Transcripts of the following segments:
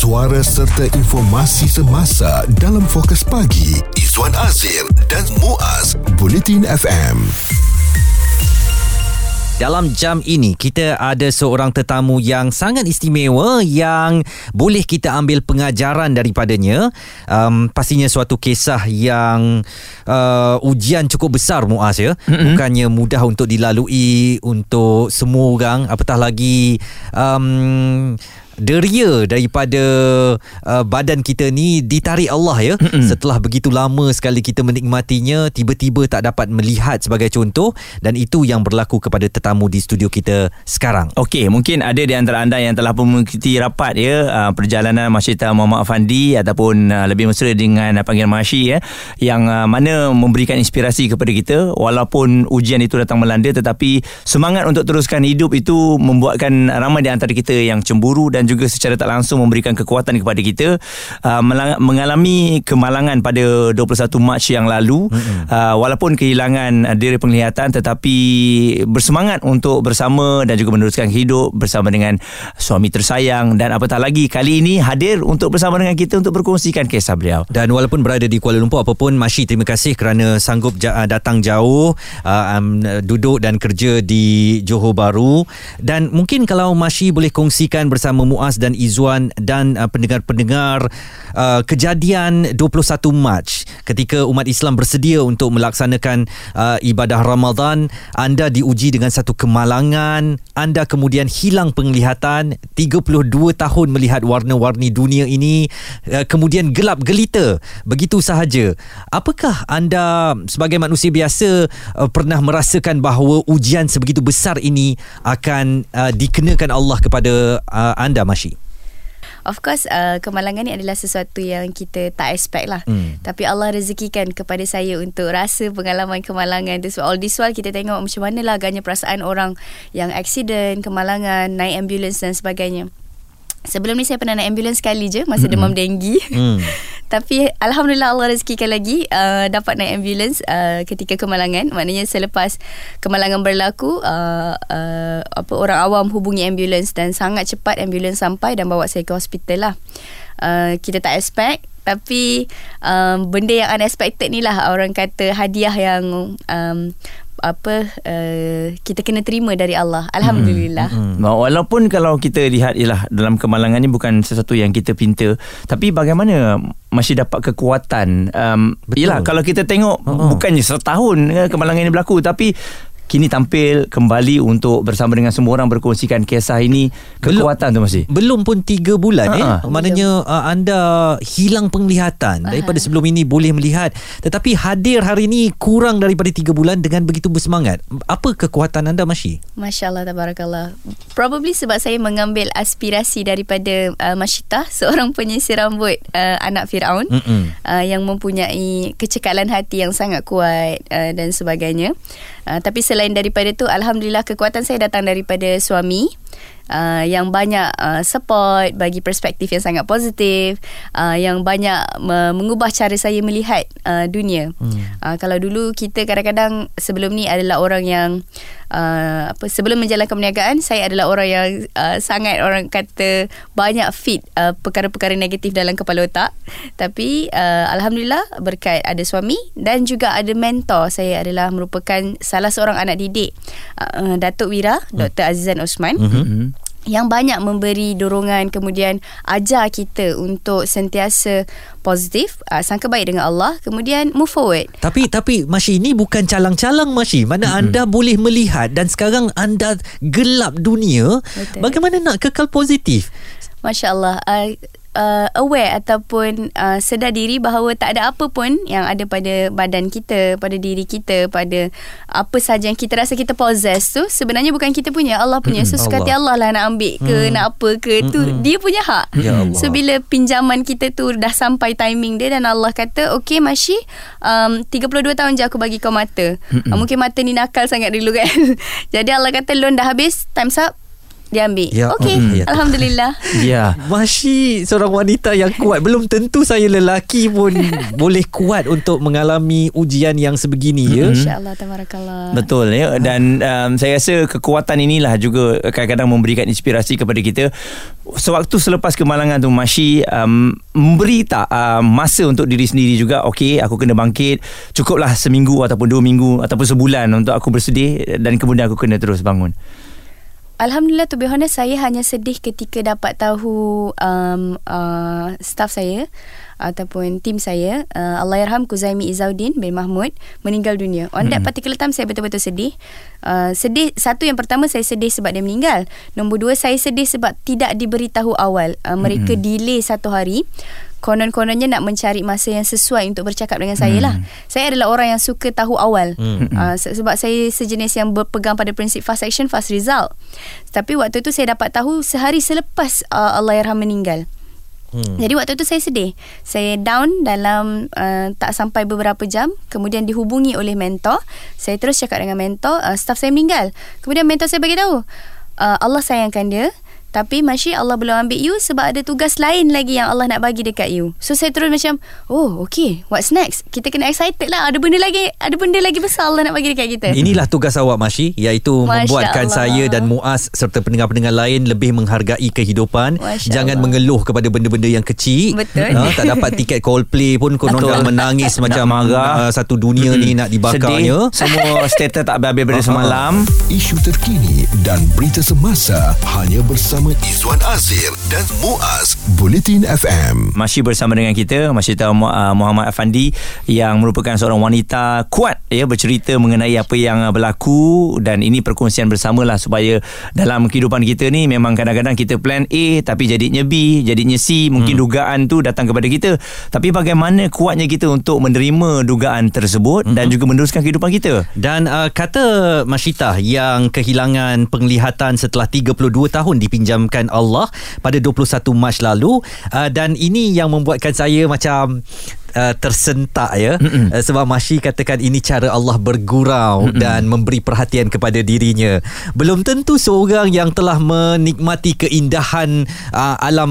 suara serta informasi semasa dalam fokus pagi Izwan Azir dan Muaz Bulletin FM. Dalam jam ini kita ada seorang tetamu yang sangat istimewa yang boleh kita ambil pengajaran daripadanya. Um, pastinya suatu kisah yang uh, ujian cukup besar Muaz ya. Mm-hmm. Bukannya mudah untuk dilalui untuk semua orang apatah lagi um, deria daripada uh, badan kita ni ditarik Allah ya Mm-mm. setelah begitu lama sekali kita menikmatinya tiba-tiba tak dapat melihat sebagai contoh dan itu yang berlaku kepada tetamu di studio kita sekarang Okey mungkin ada di antara anda yang telah pun mengikuti rapat ya uh, perjalanan Masyita Muhammad Afandi ataupun uh, lebih mesra dengan uh, panggilan Masyi ya yang uh, mana memberikan inspirasi kepada kita walaupun ujian itu datang melanda tetapi semangat untuk teruskan hidup itu membuatkan ramai di antara kita yang cemburu dan juga secara tak langsung memberikan kekuatan kepada kita uh, mengalami kemalangan pada 21 Mac yang lalu. Mm-hmm. uh, walaupun kehilangan uh, diri penglihatan tetapi bersemangat untuk bersama dan juga meneruskan hidup bersama dengan suami tersayang. Dan apatah lagi kali ini hadir untuk bersama dengan kita untuk berkongsikan kisah beliau dan walaupun berada di Kuala Lumpur apapun Masyi terima kasih kerana sanggup uh, datang jauh uh, um, duduk dan kerja di Johor Bahru. Dan mungkin kalau Masyi boleh kongsikan bersama Muaz dan Izwan dan uh, pendengar-pendengar uh, kejadian 21 Mac ketika umat Islam bersedia untuk melaksanakan uh, ibadah Ramadan. Anda diuji dengan satu kemalangan. Anda kemudian hilang penglihatan. 32 tahun melihat warna-warni dunia ini uh, kemudian gelap gelita. Begitu sahaja. Apakah anda sebagai manusia biasa uh, pernah merasakan bahawa ujian sebegitu besar ini akan uh, dikenakan Allah kepada uh, anda Mashi? Of course uh, kemalangan ni adalah sesuatu yang kita tak expect lah. Hmm. Tapi Allah rezekikan kepada saya untuk rasa pengalaman kemalangan tu. So all this while kita tengok macam mana lah agaknya perasaan orang yang accident, kemalangan, naik ambulans dan sebagainya. Sebelum ni saya pernah naik ambulans sekali je masa mm-hmm. demam denggi. Mm. Tapi alhamdulillah Allah rezekikan lagi uh, dapat naik ambulans uh, ketika kemalangan. Maknanya selepas kemalangan berlaku uh, uh, apa orang awam hubungi ambulans dan sangat cepat ambulans sampai dan bawa saya ke hospital lah. Uh, kita tak expect tapi um, benda yang unexpected ni lah orang kata hadiah yang um, apa uh, kita kena terima dari Allah alhamdulillah hmm. Hmm. walaupun kalau kita lihat ialah dalam kemalangan ni bukan sesuatu yang kita pinta tapi bagaimana masih dapat kekuatan um, yalah kalau kita tengok uh-huh. bukannya setahun eh, kemalangan ini berlaku tapi kini tampil kembali untuk bersama dengan semua orang berkongsikan kisah ini. Kekuatan belum, tu masih belum pun 3 bulan Ha-ha. eh maknanya uh, anda hilang penglihatan daripada sebelum ini boleh melihat. Tetapi hadir hari ini kurang daripada 3 bulan dengan begitu bersemangat. Apa kekuatan anda Masyi Masya-Allah tabarakallah. Probably sebab saya mengambil aspirasi daripada uh, Masyita seorang penyisir rambut uh, anak Firaun uh, yang mempunyai kecekalan hati yang sangat kuat uh, dan sebagainya. Uh, tapi sel- selain daripada tu alhamdulillah kekuatan saya datang daripada suami uh, yang banyak uh, support bagi perspektif yang sangat positif uh, yang banyak uh, mengubah cara saya melihat uh, dunia hmm. uh, kalau dulu kita kadang-kadang sebelum ni adalah orang yang uh, apa sebelum menjalankan perniagaan saya adalah orang yang uh, sangat orang kata banyak fit uh, perkara-perkara negatif dalam kepala otak tapi uh, alhamdulillah berkat ada suami dan juga ada mentor saya adalah merupakan salah seorang anak anak didik uh, Datuk Wira hmm. Dr Azizan Osman hmm. Yang banyak memberi dorongan kemudian ajar kita untuk sentiasa positif uh, sangka baik dengan Allah kemudian move forward tapi tapi Masyi ini bukan calang-calang Masyi mana hmm. anda boleh melihat dan sekarang anda gelap dunia Betul. bagaimana nak kekal positif Masya Allah uh, uh, aware ataupun uh, sedar diri bahawa tak ada apa pun yang ada pada badan kita, pada diri kita, pada apa saja yang kita rasa kita possess tu sebenarnya bukan kita punya, Allah punya. So suka hati Allah lah nak ambil ke, hmm. nak apa ke tu dia punya hak. Ya Allah. So bila pinjaman kita tu dah sampai timing dia dan Allah kata, "Okey Masyi, um 32 tahun je aku bagi kau mata." Uh, mungkin mata ni nakal sangat dulu kan. Jadi Allah kata, "Loan dah habis, time's up." Dia ambil. Ya, Okey, mm, ya. alhamdulillah. Ya. Masih seorang wanita yang kuat Belum tentu saya lelaki pun Boleh kuat untuk mengalami ujian yang sebegini ya Insya-Allah tabarakallah. Betul ya dan um, saya rasa kekuatan inilah juga kadang-kadang memberikan inspirasi kepada kita sewaktu selepas kemalangan tu Mashi um, memberi tak um, masa untuk diri sendiri juga okey aku kena bangkit cukuplah seminggu ataupun dua minggu ataupun sebulan untuk aku bersedih dan kemudian aku kena terus bangun Alhamdulillah to be honest saya hanya sedih ketika dapat tahu um, uh, staff saya ataupun tim saya uh, Allahyarham Kuzaimi Izzaudin bin Mahmud meninggal dunia. On that particular time saya betul-betul sedih. Uh, sedih satu yang pertama saya sedih sebab dia meninggal. Nombor dua saya sedih sebab tidak diberitahu awal. Uh, mereka mm-hmm. delay satu hari. Konon-kononnya nak mencari masa yang sesuai untuk bercakap dengan saya lah. Saya adalah orang yang suka tahu awal. Hmm. Uh, se- sebab saya sejenis yang berpegang pada prinsip fast action, fast result. Tapi waktu tu saya dapat tahu sehari selepas uh, Allahyarham meninggal. Hmm. Jadi waktu tu saya sedih. Saya down dalam uh, tak sampai beberapa jam. Kemudian dihubungi oleh mentor. Saya terus cakap dengan mentor, uh, staff saya meninggal. Kemudian mentor saya bagi tahu, uh, Allah sayangkan dia. Tapi Masyi Allah belum ambil you sebab ada tugas lain lagi yang Allah nak bagi dekat you. So saya terus macam, oh okay, what's next? Kita kena excited lah. Ada benda lagi, ada benda lagi besar Allah nak bagi dekat kita. Inilah tugas awak Masyi Iaitu Masya membuatkan Allah. saya dan Muaz Serta pendengar-pendengar lain Lebih menghargai kehidupan Masya Jangan Allah. mengeluh kepada benda-benda yang kecil Betul. ha, Tak dapat tiket Coldplay pun Konon dah menangis Nak Macam marah. uh, Satu dunia ni nak dibakarnya sedih semua status tak habis daripada Ah, semalam Isu terkini dan berita semasa hanya bersama Izwan Azir dan Muaz Bulletin FM. masih bersama dengan kita Masyita uh, Muhammad Afandi yang merupakan seorang wanita kuat ya bercerita mengenai apa yang berlaku dan ini perkongsian bersamalah supaya dalam kehidupan kita ni memang kadang-kadang kita plan A tapi jadinya B jadinya C mungkin hmm. dugaan tu datang kepada kita tapi bagaimana kuatnya kita untuk menerima dugaan tersebut hmm. dan juga meneruskan kehidupan kita Dan uh, kata Masyitah yang kehilangan penglihatan setelah 32 tahun dipinjamkan Allah pada 21 Mac lalu uh, dan ini yang membuatkan saya macam Uh, tersentak ya. Uh, sebab Masyi katakan ini cara Allah bergurau Mm-mm. dan memberi perhatian kepada dirinya. Belum tentu seorang yang telah menikmati keindahan uh, alam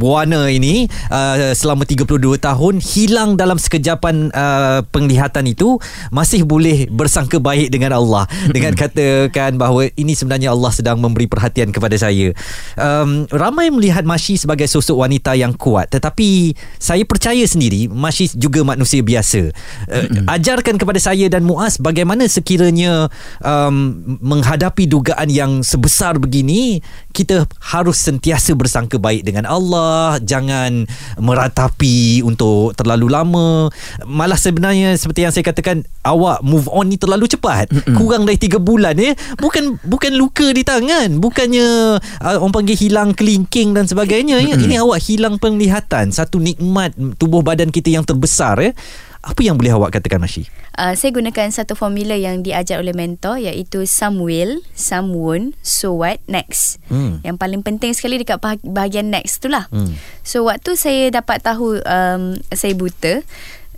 buana ini uh, selama 32 tahun hilang dalam sekejapan uh, penglihatan itu masih boleh bersangka baik dengan Allah. Dengan katakan bahawa ini sebenarnya Allah sedang memberi perhatian kepada saya. Um, ramai melihat Masyi sebagai sosok wanita yang kuat. Tetapi saya percaya sendiri Masyi juga manusia biasa. Uh, ajarkan kepada saya dan Muaz bagaimana sekiranya um, menghadapi dugaan yang sebesar begini kita harus sentiasa bersangka baik dengan Allah jangan meratapi untuk terlalu lama. Malah sebenarnya seperti yang saya katakan awak move on ni terlalu cepat. Mm-mm. kurang dari 3 bulan eh. Bukan bukan luka di tangan. Bukannya uh, orang panggil hilang kelingking dan sebagainya ya. ini awak hilang penglihatan. Satu nikmat tubuh badan kita yang terbesar eh apa yang boleh awak katakan Masyi? Uh, saya gunakan satu formula yang diajar oleh mentor iaitu some will, some won't, so what, next. Hmm. Yang paling penting sekali dekat bah- bahagian next tu lah. Hmm. So waktu saya dapat tahu um, saya buta,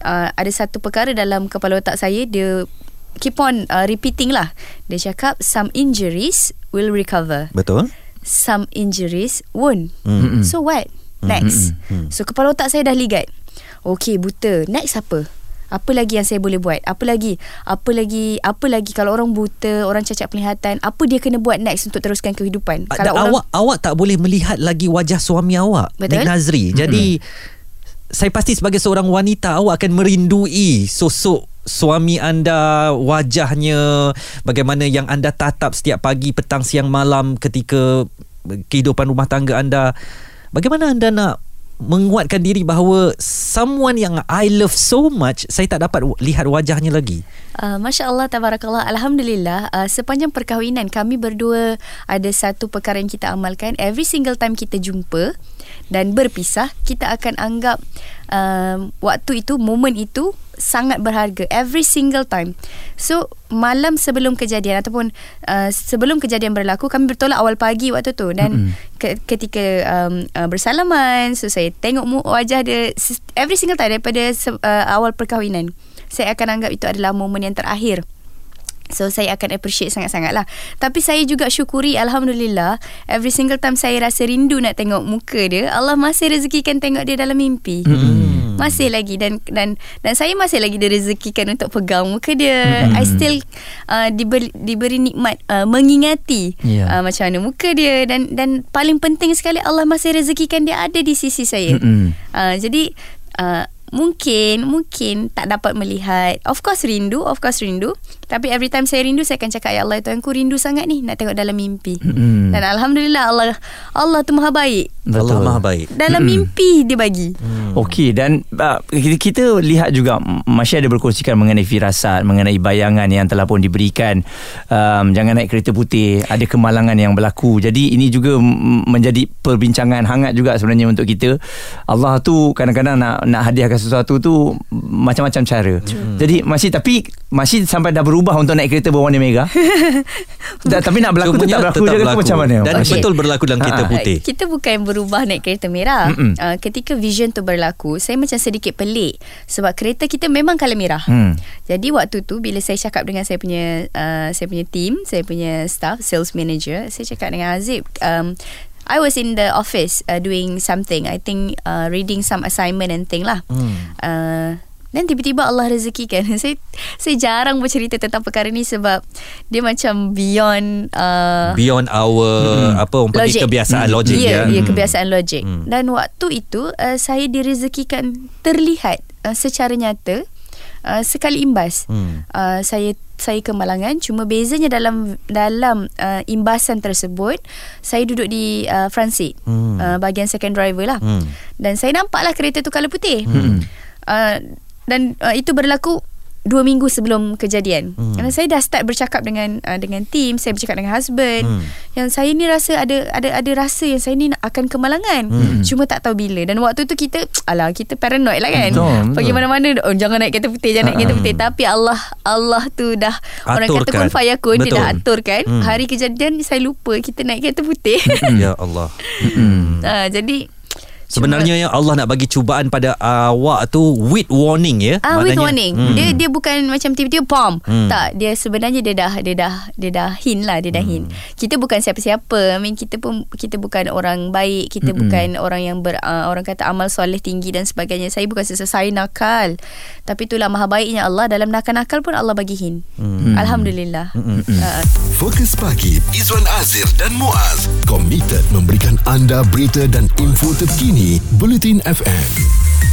uh, ada satu perkara dalam kepala otak saya dia keep on uh, repeating lah. Dia cakap some injuries will recover. Betul? Some injuries won't. Hmm. So what? Next. So kepala otak saya dah ligat. Okay buta. Next apa? Apa lagi yang saya boleh buat? Apa lagi? Apa lagi? Apa lagi kalau orang buta, orang cacat penglihatan, apa dia kena buat next untuk teruskan kehidupan? Kalau kalau orang awak awak tak boleh melihat lagi wajah suami awak Betul. Nik Nazri jadi saya pasti sebagai seorang wanita awak akan merindui sosok suami anda wajahnya bagaimana yang anda tatap setiap pagi petang siang malam ketika kehidupan rumah tangga anda bagaimana anda nak menguatkan diri bahawa someone yang I love so much saya tak dapat lihat wajahnya lagi. Uh, Masya Allah, Tabarakallah. Alhamdulillah uh, Sepanjang perkahwinan Kami berdua Ada satu perkara yang kita amalkan. Every single time kita jumpa Dan berpisah Kita akan anggap um, Waktu itu Moment itu Sangat berharga Every single time. So Malam sebelum kejadian Ataupun uh, Sebelum kejadian berlaku Kami bertolak awal pagi waktu tu. Dan ke- Ketika um, uh, Bersalaman So saya tengok mu- wajah dia Every single time Daripada se- uh, awal perkahwinan saya akan anggap itu adalah momen yang terakhir So saya akan appreciate sangat-sangat lah Tapi saya juga syukuri Alhamdulillah Every single time saya rasa rindu nak tengok muka dia Allah masih rezekikan tengok dia dalam mimpi hmm. Masih lagi dan dan dan saya masih lagi direzekikan untuk pegang muka dia hmm. I still uh, diberi, diberi nikmat uh, mengingati yeah. uh, macam mana muka dia Dan dan paling penting sekali Allah masih rezekikan dia ada di sisi saya hmm. uh, Jadi uh, mungkin mungkin tak dapat melihat of course rindu of course rindu tapi every time saya rindu saya akan cakap ya Allah Tuhan ku rindu sangat ni nak tengok dalam mimpi hmm. dan alhamdulillah Allah Allah tu maha baik Betul. Allah maha baik dalam hmm. mimpi dia bagi hmm. okey dan uh, kita, kita lihat juga masih ada berkongsikan mengenai firasat mengenai bayangan yang telah pun diberikan um, jangan naik kereta putih ada kemalangan yang berlaku jadi ini juga menjadi perbincangan hangat juga sebenarnya untuk kita Allah tu kadang-kadang nak nak hadiahkan sesuatu tu macam-macam cara hmm. jadi masih tapi masih sampai dah berubah untuk naik kereta berwarna merah da, tapi nak berlaku Cumanya tetap berlaku tetap berlaku. macam mana dan okay. betul berlaku dalam kereta ha. putih kita bukan berubah naik kereta merah uh, ketika vision tu berlaku saya macam sedikit pelik sebab kereta kita memang color merah hmm. jadi waktu tu bila saya cakap dengan saya punya uh, saya punya team saya punya staff sales manager saya cakap dengan Azib um, I was in the office uh, doing something. I think uh, reading some assignment and thing lah. Hmm. Uh, dan tiba-tiba Allah rezekikan. Saya saya jarang bercerita tentang perkara ni sebab dia macam beyond uh, beyond our hmm. apa orang panggil kebiasaan hmm. logik ya. Ya, ya kebiasaan logik. Hmm. Dan waktu itu uh, saya direzekikan terlihat uh, secara nyata uh, sekali imbas. Hmm. Uh, saya saya kemalangan cuma bezanya dalam dalam uh, imbasan tersebut saya duduk di uh, front seat hmm. uh, bahagian second driver lah hmm. dan saya nampaklah kereta tu color putih hmm. uh, dan uh, itu berlaku dua minggu sebelum kejadian. Hmm. Karena saya dah start bercakap dengan uh, dengan team, saya bercakap dengan husband hmm. yang saya ni rasa ada ada ada rasa yang saya ni akan kemalangan. Hmm. Cuma tak tahu bila. Dan waktu tu kita alah kita paranoid lah kan. Betul, betul. Pergi mana-mana oh jangan naik kereta putih, jangan naik kereta putih. Tapi Allah Allah tu dah aturkan. orang kata kun fayakun dia dah aturkan. Hmm. Hari kejadian saya lupa kita naik kereta putih. ya Allah. Hmm. uh, jadi Sebenarnya yang Allah nak bagi cubaan pada awak tu with warning ya. Ah with warning. Hmm. Dia dia bukan macam tiba-tiba pom. Hmm. Tak, dia sebenarnya dia dah dia dah dia dah hint lah, dia dah hmm. hint. Kita bukan siapa-siapa. I mean kita pun kita bukan orang baik, kita hmm. bukan orang yang ber, uh, orang kata amal soleh tinggi dan sebagainya. Saya bukan sesuai nakal. Tapi itulah maha baiknya Allah dalam nakal-nakal pun Allah bagi hint. Hmm. Alhamdulillah. Hmm. Uh. Fokus pagi Izwan Azir dan Muaz komited memberikan anda berita dan info terkini ini Bulletin FM.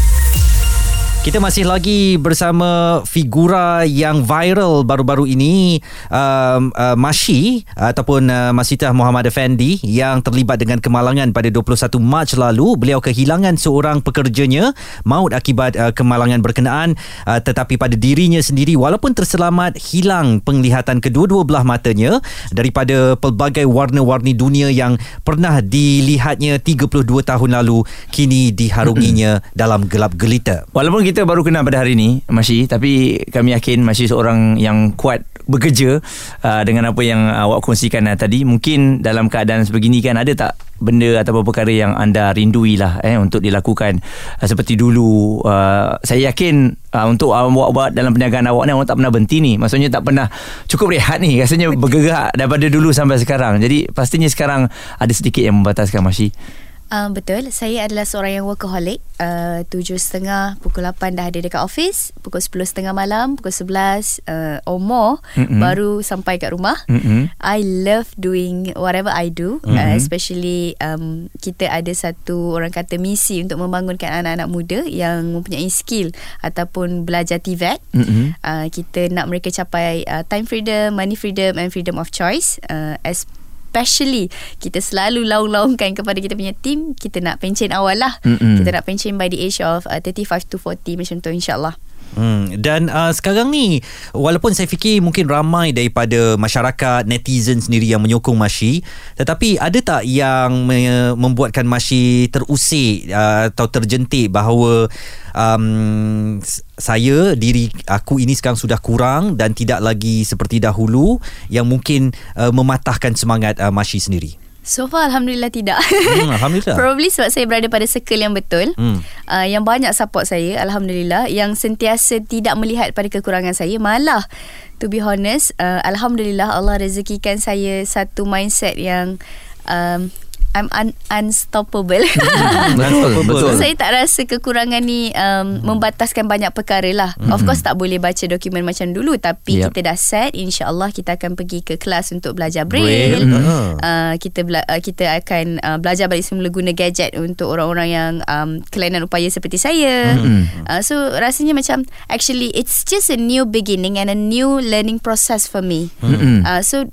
Kita masih lagi bersama figura yang viral baru-baru ini um, uh, Mashi ataupun uh, Masitah Muhammad Effendi yang terlibat dengan kemalangan pada 21 Mac lalu. Beliau kehilangan seorang pekerjanya maut akibat uh, kemalangan berkenaan uh, tetapi pada dirinya sendiri walaupun terselamat hilang penglihatan kedua-dua belah matanya daripada pelbagai warna-warni dunia yang pernah dilihatnya 32 tahun lalu kini diharunginya dalam gelap gelita. Walaupun kita baru kenal pada hari ini Masih Tapi kami yakin Masih seorang yang kuat Bekerja uh, Dengan apa yang awak kongsikan uh, tadi. Mungkin dalam keadaan sebegini kan Ada tak benda atau perkara yang anda rindui lah eh, Untuk dilakukan uh, Seperti dulu? Uh, Saya yakin uh, Untuk awak buat dalam perniagaan awak ni Awak tak pernah berhenti ni. Maksudnya tak pernah Cukup rehat ni. Rasanya bergerak Daripada dulu sampai sekarang. Jadi pastinya sekarang Ada sedikit yang membataskan Masih Uh, betul, saya adalah seorang yang workaholic. Uh, tujuh setengah, pukul lapan dah ada dekat office. Pukul sepuluh setengah malam, pukul sebelas uh, or more, mm-hmm. baru sampai kat rumah. Mm-hmm. I love doing whatever I do. Uh, especially um, kita ada satu orang kata misi untuk membangunkan anak-anak muda yang mempunyai skill ataupun belajar TVET. Uh, kita nak mereka capai uh, time freedom, money freedom and freedom of choice. Uh, as especially kita selalu laung-laungkan kepada kita punya team kita nak pencen awal lah Mm-mm. kita nak pencen by the age of uh, 35 to 40 macam tu insyaAllah Hmm. Dan uh, sekarang ni Walaupun saya fikir Mungkin ramai daripada Masyarakat Netizen sendiri Yang menyokong Mashi Tetapi ada tak Yang me- membuatkan Mashi Terusik uh, Atau terjentik Bahawa um, Saya Diri aku ini sekarang Sudah kurang Dan tidak lagi Seperti dahulu Yang mungkin uh, Mematahkan semangat uh, Mashi sendiri So far Alhamdulillah tidak Hmm, Alhamdulillah. Probably sebab saya berada pada circle yang betul Hmm. uh, Yang banyak support saya Alhamdulillah Yang sentiasa tidak melihat pada kekurangan saya Malah To be honest uh, Alhamdulillah Allah rezekikan saya Satu mindset yang um, I'm un- unstoppable Betul, betul. So saya tak rasa kekurangan ni um, membataskan banyak perkara lah. Of course tak boleh baca dokumen macam dulu tapi Yep. kita dah set insya-Allah kita akan pergi ke kelas untuk belajar Braille. braille. Mhm. Uh, kita bela- uh, kita akan uh, belajar balik semula guna gadget untuk orang-orang yang um, kelainan upaya seperti saya. Uh, so rasanya macam actually it's just a new beginning and a new learning process for me. Uh, so